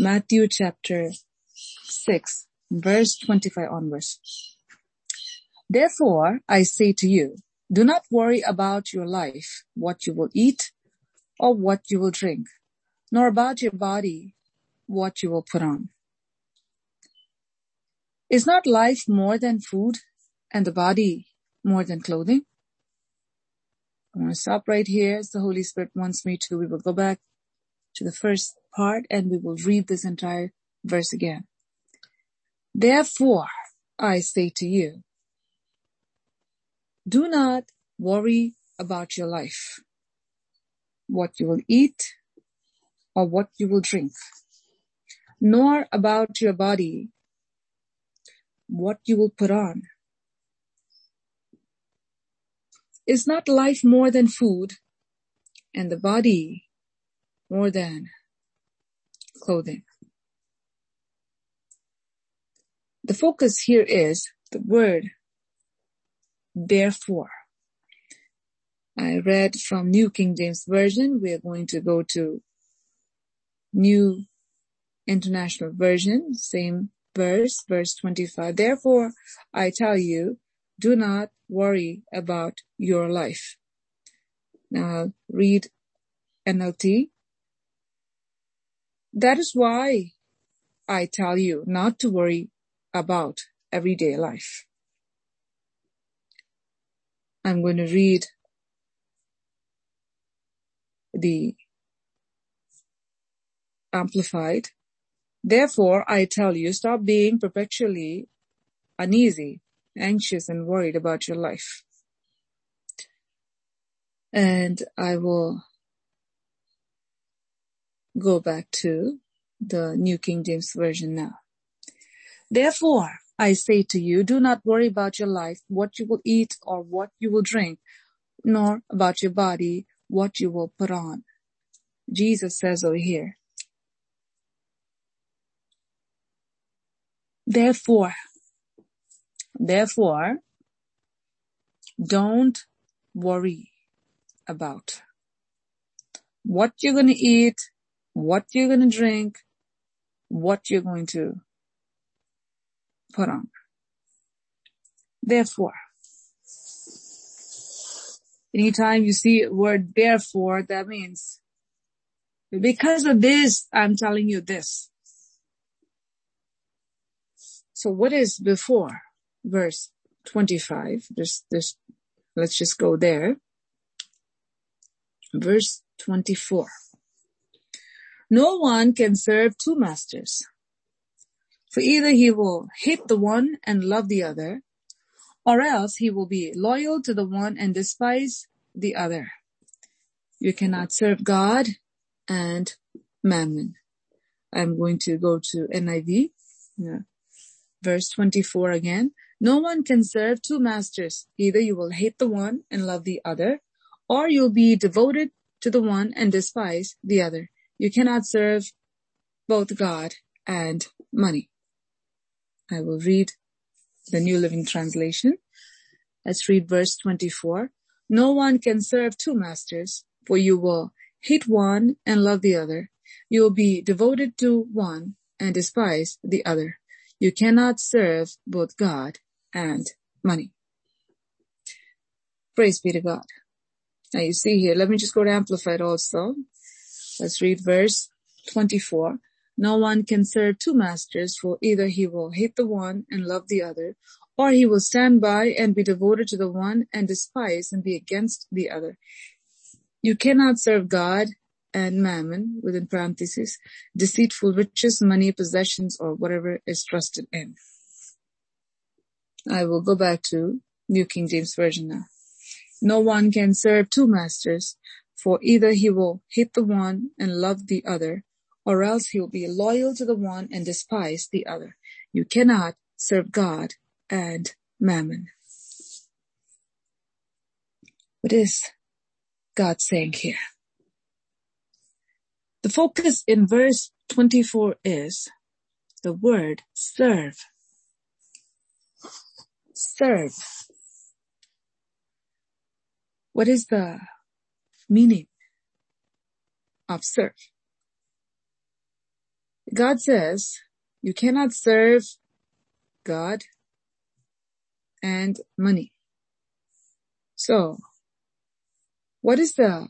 Matthew chapter 6, verse 25 onwards. Therefore, I say to you, do not worry about your life, what you will eat or what you will drink, nor about your body, what you will put on. Is not life more than food and the body more than clothing? I'm going to stop right here as the Holy Spirit wants me to. We will go back to the first part and we will read this entire verse again. Therefore, I say to you, do not worry about your life, what you will eat or what you will drink, nor about your body, what you will put on. Is not life more than food and the body more than clothing? The focus here is the word therefore. I read from New King James Version. We are going to go to New International Version, same verse, verse 25. Therefore, I tell you, do not worry about your life. Now read NLT. That is why I tell you not to worry about everyday life. I'm going to read the amplified. Therefore, I tell you, stop being perpetually uneasy, anxious and worried about your life. And I will go back to the New King James Version now. Therefore, I say to you, do not worry about your life, what you will eat or what you will drink, nor about your body, what you will put on. Jesus says over here, therefore, therefore, don't worry about what you're going to eat, what you're going to drink, what you're going to put on. Therefore, anytime you see word therefore, that means because of this, I'm telling you this. So what is before verse 25? Just, just, let's just go there. Verse 24. No one can serve two masters. For either he will hate the one and love the other, or else he will be loyal to the one and despise the other. You cannot serve God and mammon. I'm going to go to NIV, yeah. verse 24 again. No one can serve two masters. Either you will hate the one and love the other, or you'll be devoted to the one and despise the other. You cannot serve both God and money. I will read the New Living Translation. Let's read verse 24. No one can serve two masters, for you will hate one and love the other. You will be devoted to one and despise the other. You cannot serve both God and money. Praise be to God. Now you see here, let me just go to Amplified also. Let's read verse 24. No one can serve two masters for either he will hate the one and love the other, or he will stand by and be devoted to the one and despise and be against the other. You cannot serve God and mammon, within parentheses, deceitful riches, money, possessions, or whatever is trusted in. I will go back to New King James Version now. No one can serve two masters, for either he will hate the one and love the other, or else he will be loyal to the one and despise the other. You cannot serve God and mammon. What is God saying here? The focus in verse 24 is the word serve. Serve. What is the meaning of serve? God says you cannot serve God and money. So, what is the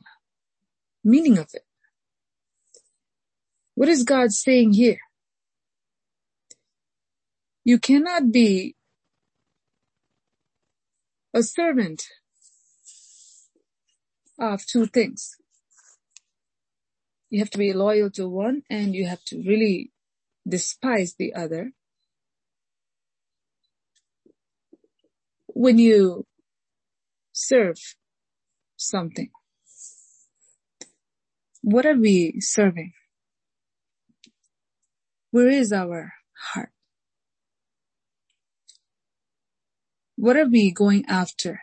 meaning of it? What is God saying here? You cannot be a servant of two things. You have to be loyal to one and you have to really despise the other. When you serve something, what are we serving? Where is our heart? What are we going after?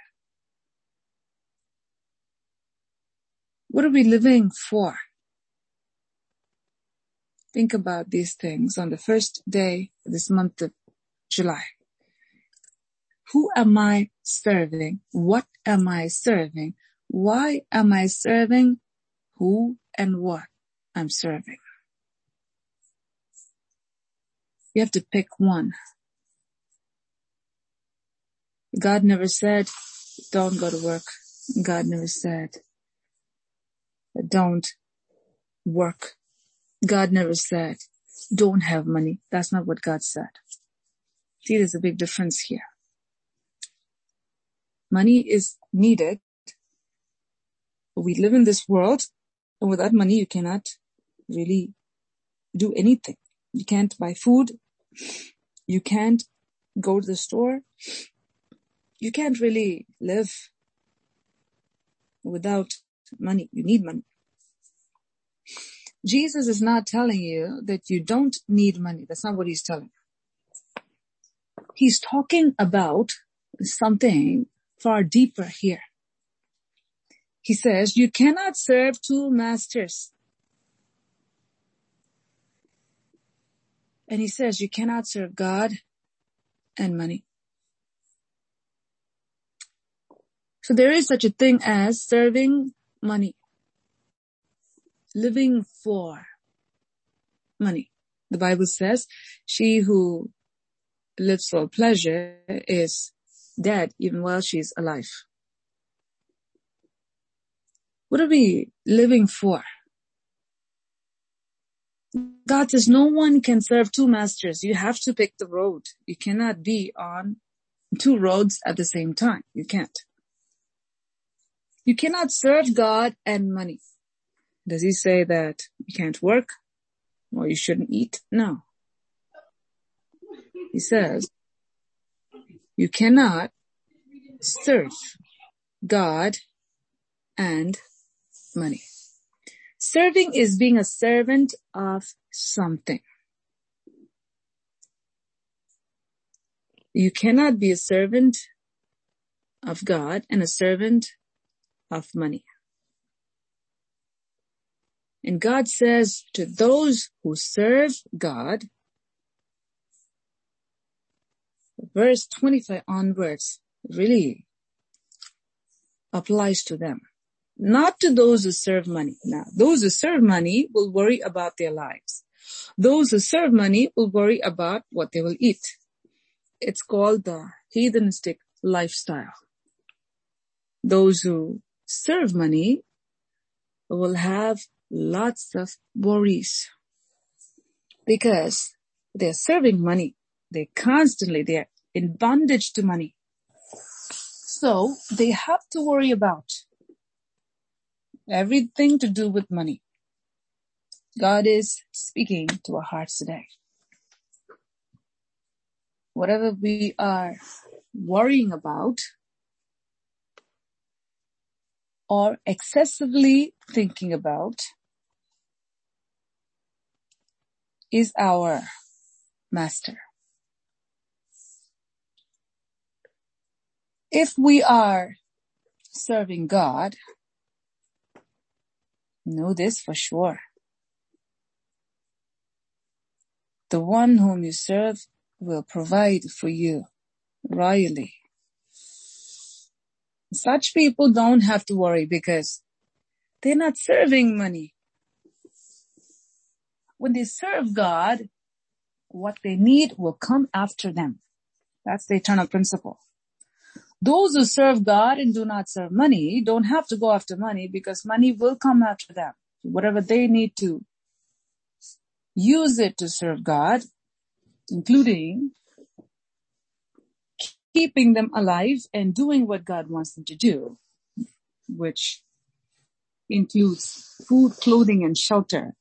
What are we living for? Think about these things on the first day of this month of July. Who am I serving? What am I serving? Why am I serving? Who and what I'm serving? You have to pick one. God never said, don't go to work. God never said, don't work God never said, don't have money. That's not what God said. See, there's a big difference here. Money is needed. We live in this world and without money you cannot really do anything. You can't buy food. You can't go to the store. You can't really live without money. You need money. Jesus is not telling you that you don't need money. That's not what he's telling. He's talking about something far deeper here. He says, you cannot serve two masters. And he says, you cannot serve God and money. So there is such a thing as serving money living for money. The Bible says she who lives for pleasure is dead even while she's alive. What are we living for? God says no one can serve two masters. You have to pick the road. You cannot be on two roads at the same time. You can't. You cannot serve God and money. Does he say that you can't work or you shouldn't eat? No. He says you cannot serve God and money. Serving is being a servant of something. You cannot be a servant of God and a servant of money. And God says to those who serve God, verse 25 onwards really applies to them. Not to those who serve money. Now, those who serve money will worry about their lives. Those who serve money will worry about what they will eat. It's called the heathenistic lifestyle. Those who serve money will have lots of worries because they're serving money. They're constantly, they're in bondage to money. So they have to worry about everything to do with money. God is speaking to our hearts today. Whatever we are worrying about or excessively thinking about is our master. If we are serving God, know this for sure. The one whom you serve will provide for you royally. Such people don't have to worry because they're not serving money. when they serve God, what they need will come after them. That's the eternal principle. Those who serve God and do not serve money don't have to go after money because money will come after them. Whatever they need to use it to serve God, including keeping them alive and doing what God wants them to do, which includes food, clothing, and shelter.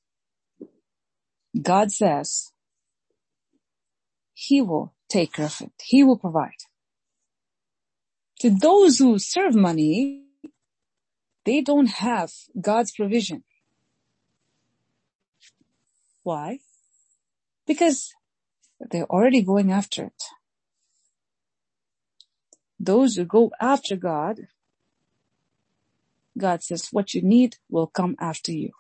God says he will take care of it. He will provide. To those who serve money, they don't have God's provision. Why? Because they're already going after it. Those who go after God, God says what you need will come after you.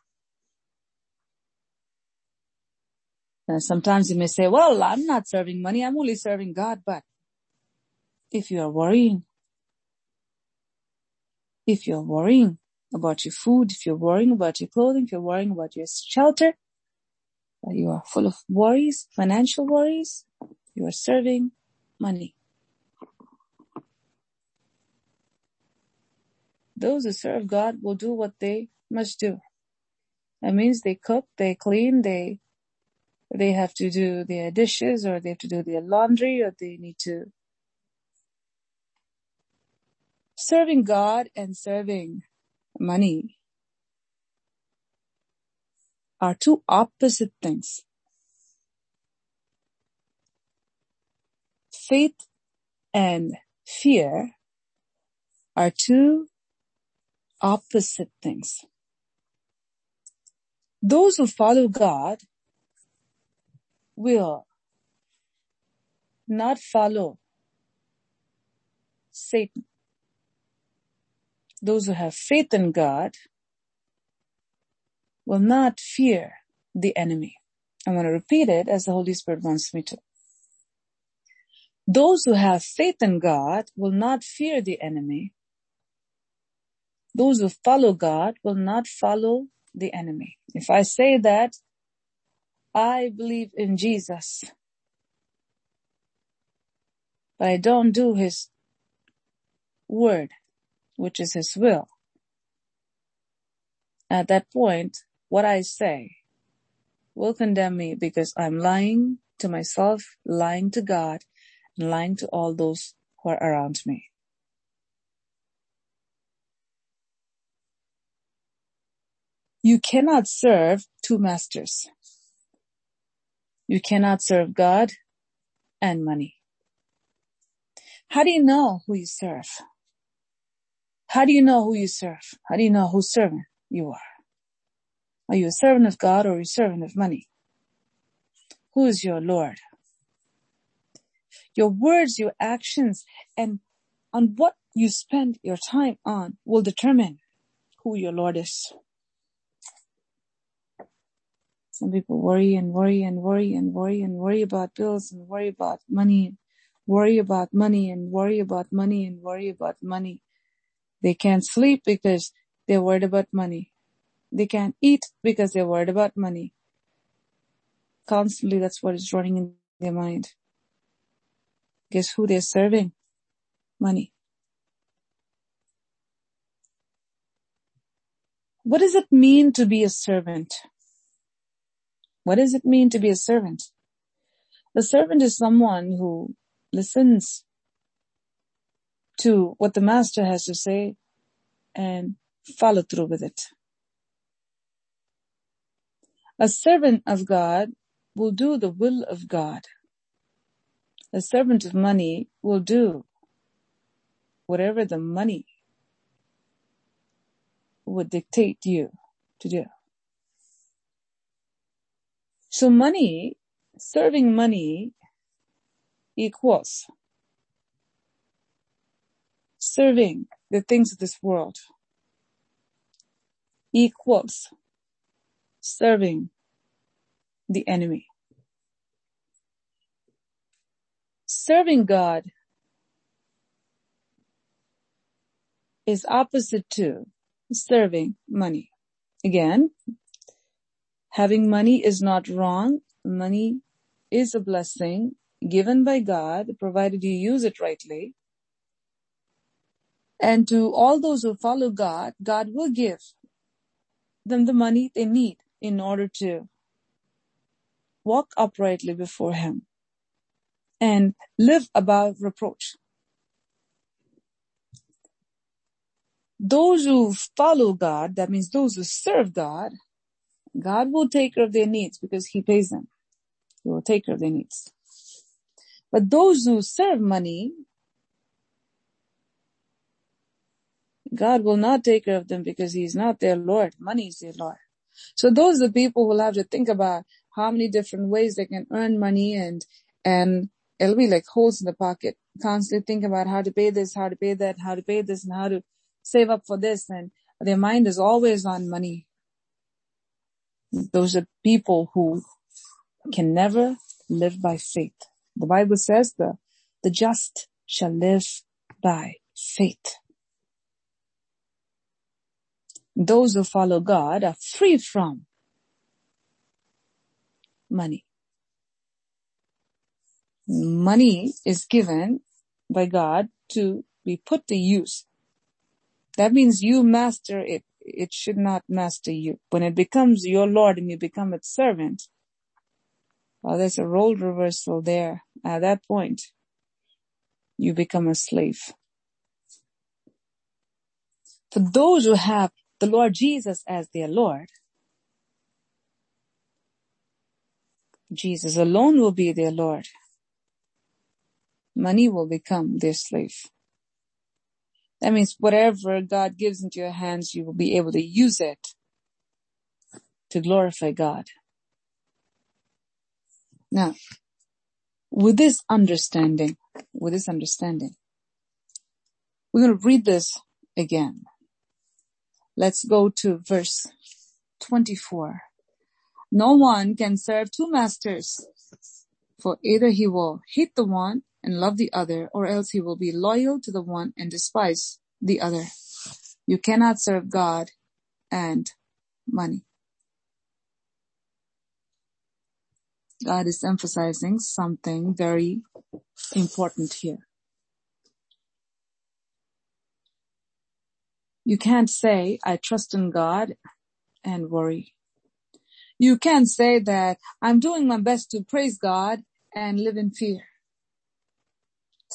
And sometimes you may say, well, I'm not serving money. I'm only serving God. But if you are worrying, if you're worrying about your food, if you're worrying about your clothing, if you're worrying about your shelter, you are full of worries, financial worries, you are serving money. Those who serve God will do what they must do. That means they cook, they clean, they, they have to do their dishes or they have to do their laundry or they need to serving God and serving money are two opposite things. Faith and fear are two opposite things. Those who follow God will not follow Satan those who have faith in God will not fear the enemy. I'm going to repeat it as the Holy Spirit wants me to. Those who have faith in God will not fear the enemy. Those who follow God will not follow the enemy. If I say that I believe in Jesus, but I don't do his word, which is his will. At that point, what I say will condemn me because I'm lying to myself, lying to God, and lying to all those who are around me. You cannot serve two masters. You cannot serve God and money. How do you know who you serve? How do you know who you serve? How do you know whose servant you are? Are you a servant of God or a servant of money? Who is your Lord? Your words, your actions, and on what you spend your time on will determine who your Lord is. Some people worry and worry and worry and worry and worry about bills and worry about money, worry about money and worry about money and worry about money. They can't sleep because they're worried about money. They can't eat because they're worried about money. Constantly, that's what is running in their mind. Guess who they're serving? Money. What does it mean to be a servant? What does it mean to be a servant? A servant is someone who listens to what the master has to say and follow through with it. A servant of God will do the will of God. A servant of money will do whatever the money would dictate you to do. So money, serving money equals serving the things of this world equals serving the enemy. Serving God is opposite to serving money. Again, Having money is not wrong. Money is a blessing given by God, provided you use it rightly. And to all those who follow God, God will give them the money they need in order to walk uprightly before Him and live above reproach. Those who follow God, that means those who serve God, God will take care of their needs because He pays them. He will take care of their needs. But those who serve money, God will not take care of them because He's not their Lord. Money is their Lord. So those are the people who will have to think about how many different ways they can earn money and, and it'll be like holes in the pocket. Constantly think about how to pay this, how to pay that, how to pay this and how to save up for this. And their mind is always on money. Those are people who can never live by faith. The Bible says the, the just shall live by faith. Those who follow God are free from money. Money is given by God to be put to use. That means you master it. It should not master you. When it becomes your Lord and you become its servant, well, there's a role reversal there. At that point, you become a slave. For those who have the Lord Jesus as their Lord, Jesus alone will be their Lord. Money will become their slave. That means whatever God gives into your hands, you will be able to use it to glorify God. Now, with this understanding, with this understanding, we're going to read this again. Let's go to verse 24. No one can serve two masters, for either he will hate the one and love the other, or else he will be loyal to the one and despise the other. You cannot serve God and money. God is emphasizing something very important here. You can't say, I trust in God and worry. You can't say that I'm doing my best to praise God and live in fear.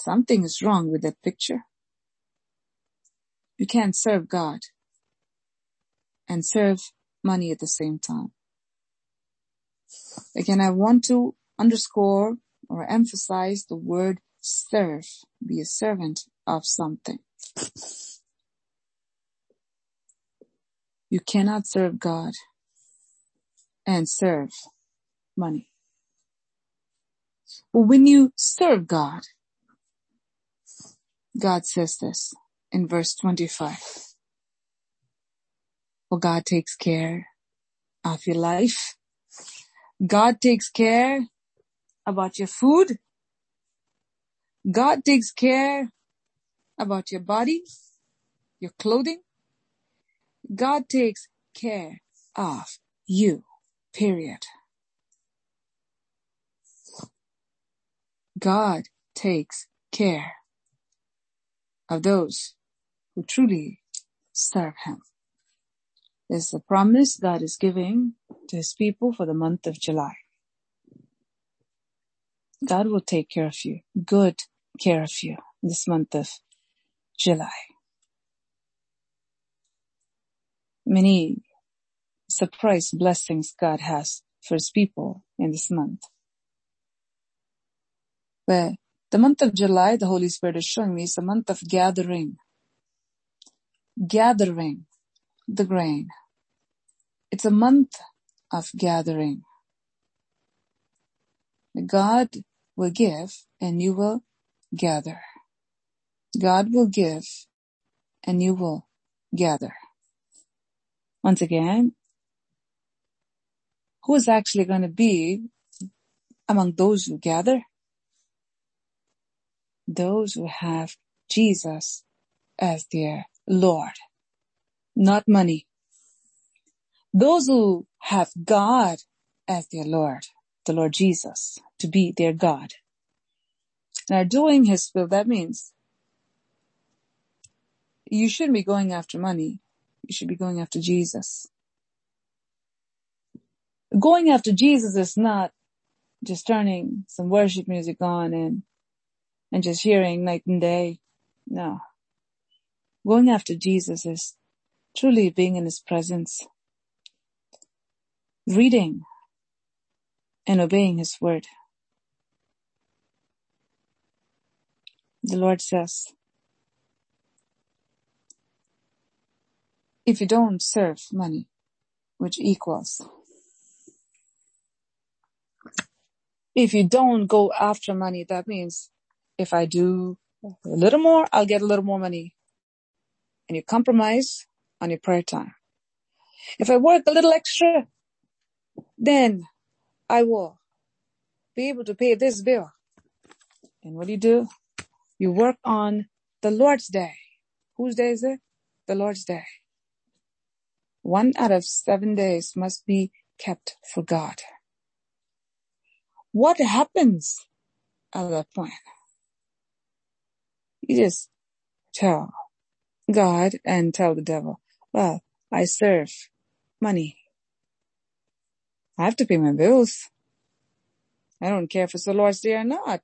Something is wrong with that picture. You can't serve God and serve money at the same time. Again, I want to underscore or emphasize the word serve. Be a servant of something. You cannot serve God and serve money. But when you serve God, God says this in verse 25. Well, God takes care of your life. God takes care about your food. God takes care about your body, your clothing. God takes care of you, period. God takes care of those who truly serve Him. This is a promise God is giving to His people for the month of July. God will take care of you, good care of you this month of July. many surprise blessings God has for his people in this month. But the month of July, the Holy Spirit is showing me is a month of gathering. Gathering the grain. It's a month of gathering. God will give and you will gather. God will give and you will gather. Once again, who is actually going to be among those who gather? Those who have Jesus as their Lord, not money. Those who have God as their Lord, the Lord Jesus, to be their God, and are doing His will, that means you shouldn't be going after money. You should be going after Jesus. Going after Jesus is not just turning some worship music on and, and just hearing night and day. No. Going after Jesus is truly being in his presence, reading and obeying his word. The Lord says, if you don't serve money, which equals, if you don't go after money, that means if I do a little more, I'll get a little more money. And you compromise on your prayer time. If I work a little extra, then I will be able to pay this bill. And what do you do? You work on the Lord's day. Whose day is it? The Lord's day. One out of seven days must be kept for God. What happens at that point? You just tell God and tell the devil, well, I serve money. I have to pay my bills. I don't care if it's the Lord's day or not.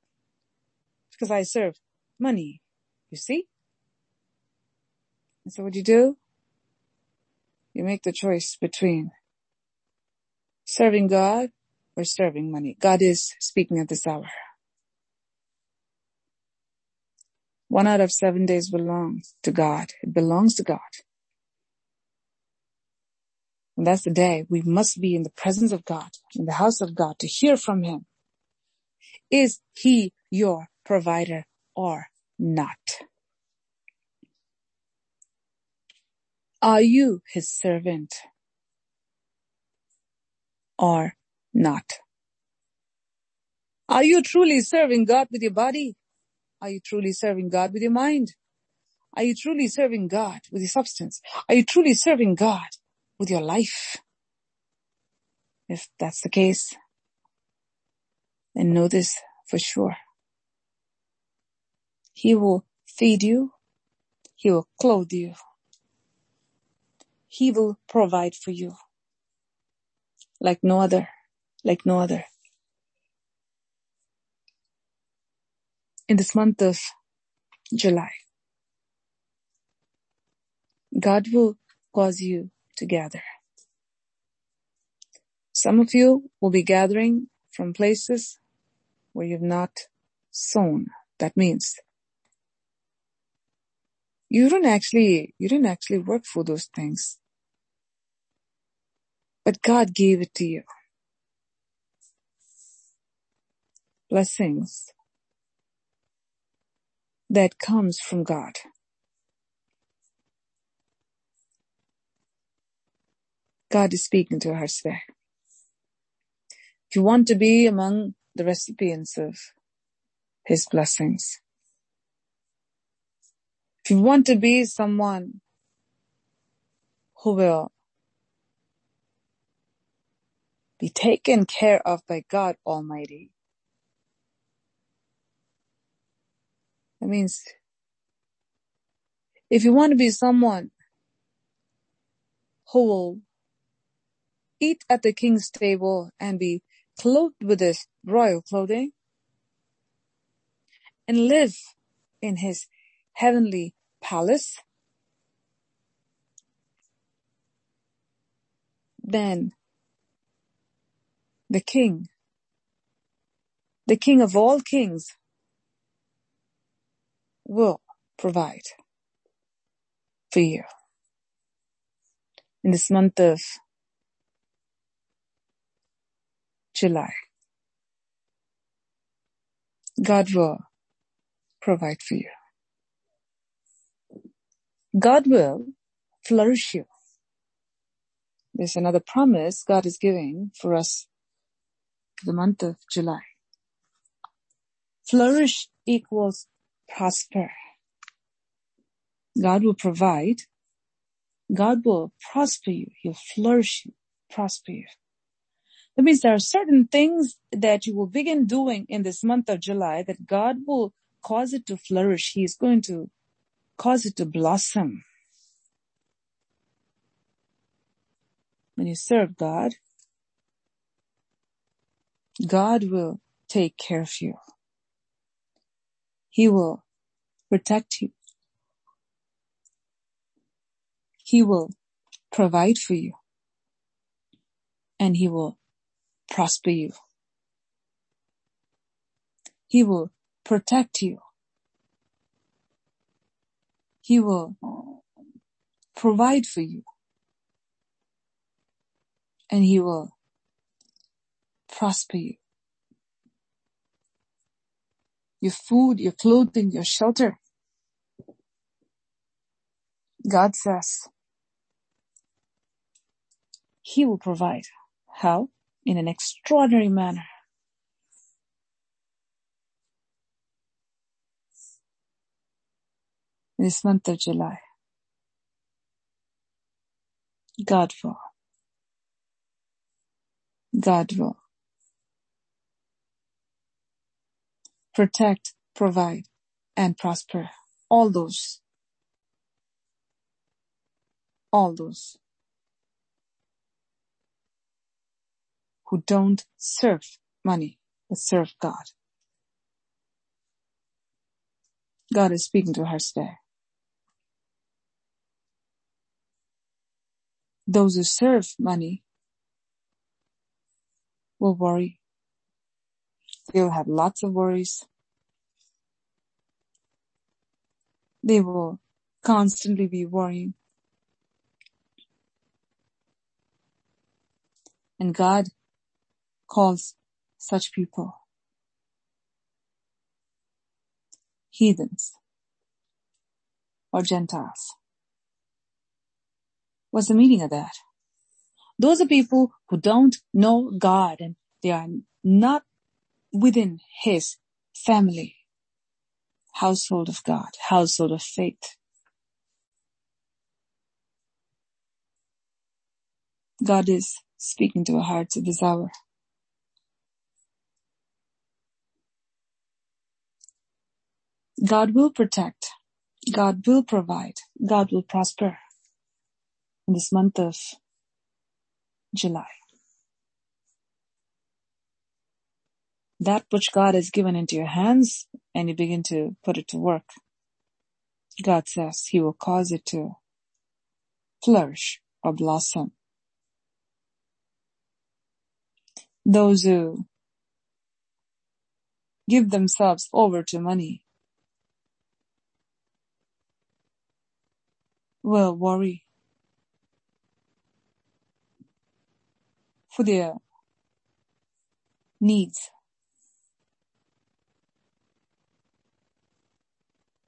Because I serve money. You see? And so what you do? You make the choice between serving God or serving money. God is speaking at this hour. One out of seven days belongs to God. It belongs to God. And that's the day we must be in the presence of God, in the house of God to hear from Him. Is He your provider or not? Are you His servant or not? Are you truly serving God with your body? Are you truly serving God with your mind? Are you truly serving God with your substance? Are you truly serving God with your life? If that's the case, then know this for sure. He will feed you. He will clothe you. He will provide for you like no other, like no other. In this month of July, God will cause you to gather. Some of you will be gathering from places where you've not sown. That means you don't actually, you didn't actually work for those things. But God gave it to you. Blessings that comes from God. God is speaking to her today. If you want to be among the recipients of his blessings, if you want to be someone who will be taken care of by God Almighty, that means if you want to be someone who will eat at the king's table and be clothed with his royal clothing and live in his heavenly palace, then the king, the king of all kings will provide for you in this month of July. God will provide for you. God will flourish you. There's another promise God is giving for us the month of July. Flourish equals prosper. God will provide God will prosper you. He'll flourish you, prosper you. That means there are certain things that you will begin doing in this month of July that God will cause it to flourish. He is going to cause it to blossom. When you serve God, God will take care of you. He will protect you. He will provide for you and he will prosper you. He will protect you. He will provide for you and he will prosper you. Your food, your clothing, your shelter. God says he will provide. How? In an extraordinary manner. This month of July. God will. God will protect, provide, and prosper. All those. All those who don't serve money, but serve God. God is speaking to her today. Those who serve money will worry They'll have lots of worries. They will constantly be worrying. And God calls such people heathens or Gentiles. What's the meaning of that? Those are people who don't know God and they are not within his family, household of God, household of faith. God is speaking to our hearts at this hour. God will protect. God will provide. God will prosper in this month of July. That which God has given into your hands and you begin to put it to work. God says he will cause it to flourish or blossom. Those who give themselves over to money will worry for their needs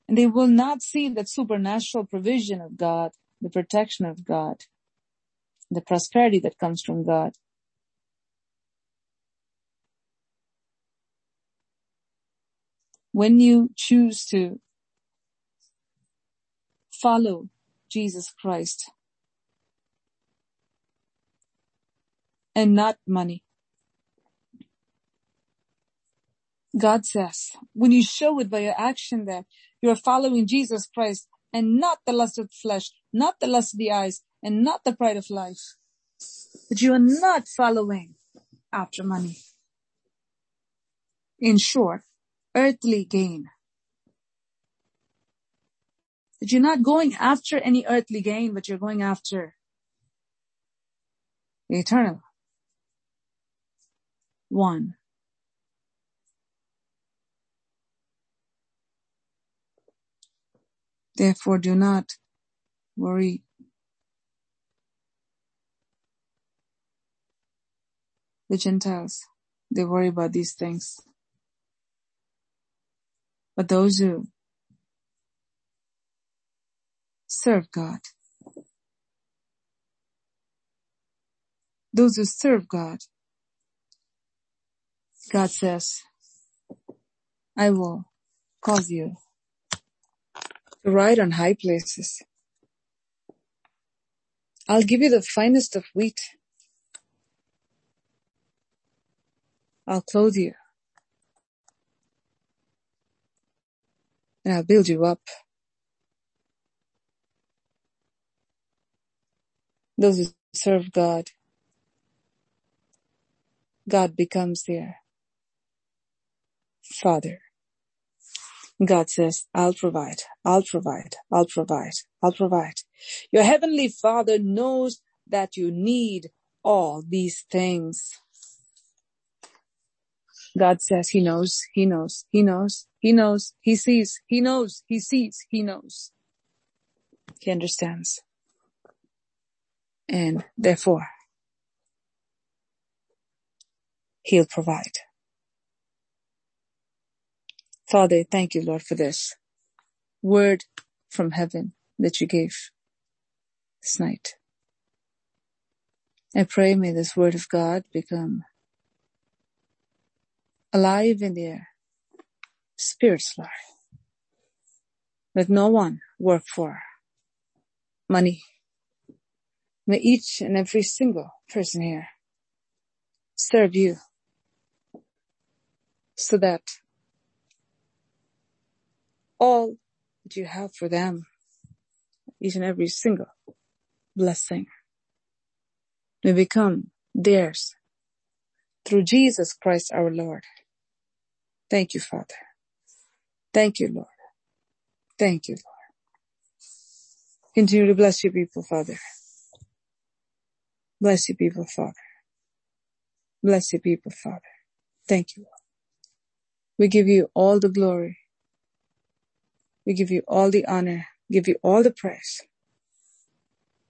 And they will not see that supernatural provision of God, the protection of God, the prosperity that comes from God. When you choose to follow Jesus Christ and not money, God says, when you show it by your action that you are following Jesus Christ and not the lust of the flesh, not the lust of the eyes, and not the pride of life. But you are not following after money. In short, earthly gain. That you're not going after any earthly gain, but you're going after the eternal one. Therefore do not worry. The Gentiles, they worry about these things. But those who serve God, those who serve God, God says, I will cause you ride on high places. I'll give you the finest of wheat. I'll clothe you. And I'll build you up. Those who serve God, God becomes their father. God says, I'll provide, I'll provide, I'll provide, I'll provide. Your heavenly father knows that you need all these things. God says he knows, he knows, he knows, he knows, he sees, he knows, he sees, he knows. He understands. And therefore, he'll provide. Father, thank you, Lord, for this word from heaven that you gave this night. I pray may this word of God become alive in their spirits, Lord. Let no one work for money. May each and every single person here serve you so that all that you have for them, each and every single blessing may become theirs through Jesus Christ our Lord. Thank you, Father. Thank you, Lord. Thank you, Lord. Continue to bless your people, Father. Bless your people, Father. Bless your people, Father. Thank you, Lord. We give you all the glory. We give you all the honor, give you all the praise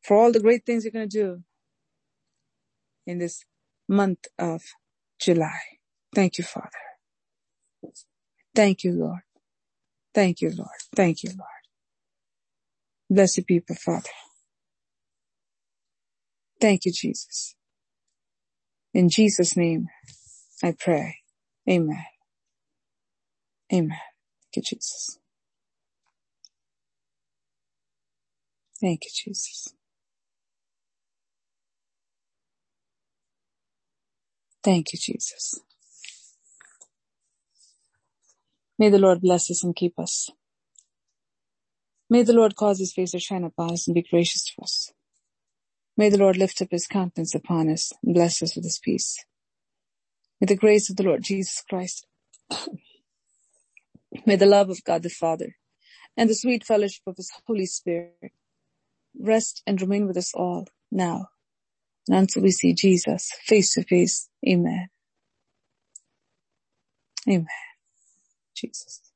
for all the great things you're going to do in this month of July. Thank you, Father. Thank you, Lord. Thank you, Lord. Thank you, Lord. Bless your people, Father. Thank you, Jesus. In Jesus' name, I pray. Amen. Amen. Thank you, Jesus. Thank you, Jesus. Thank you, Jesus. May the Lord bless us and keep us. May the Lord cause his face to shine upon us and be gracious to us. May the Lord lift up his countenance upon us and bless us with his peace. May the grace of the Lord Jesus Christ, may the love of God the Father, and the sweet fellowship of his Holy Spirit rest and remain with us all now and until we see Jesus face to face. Amen. Amen. Jesus.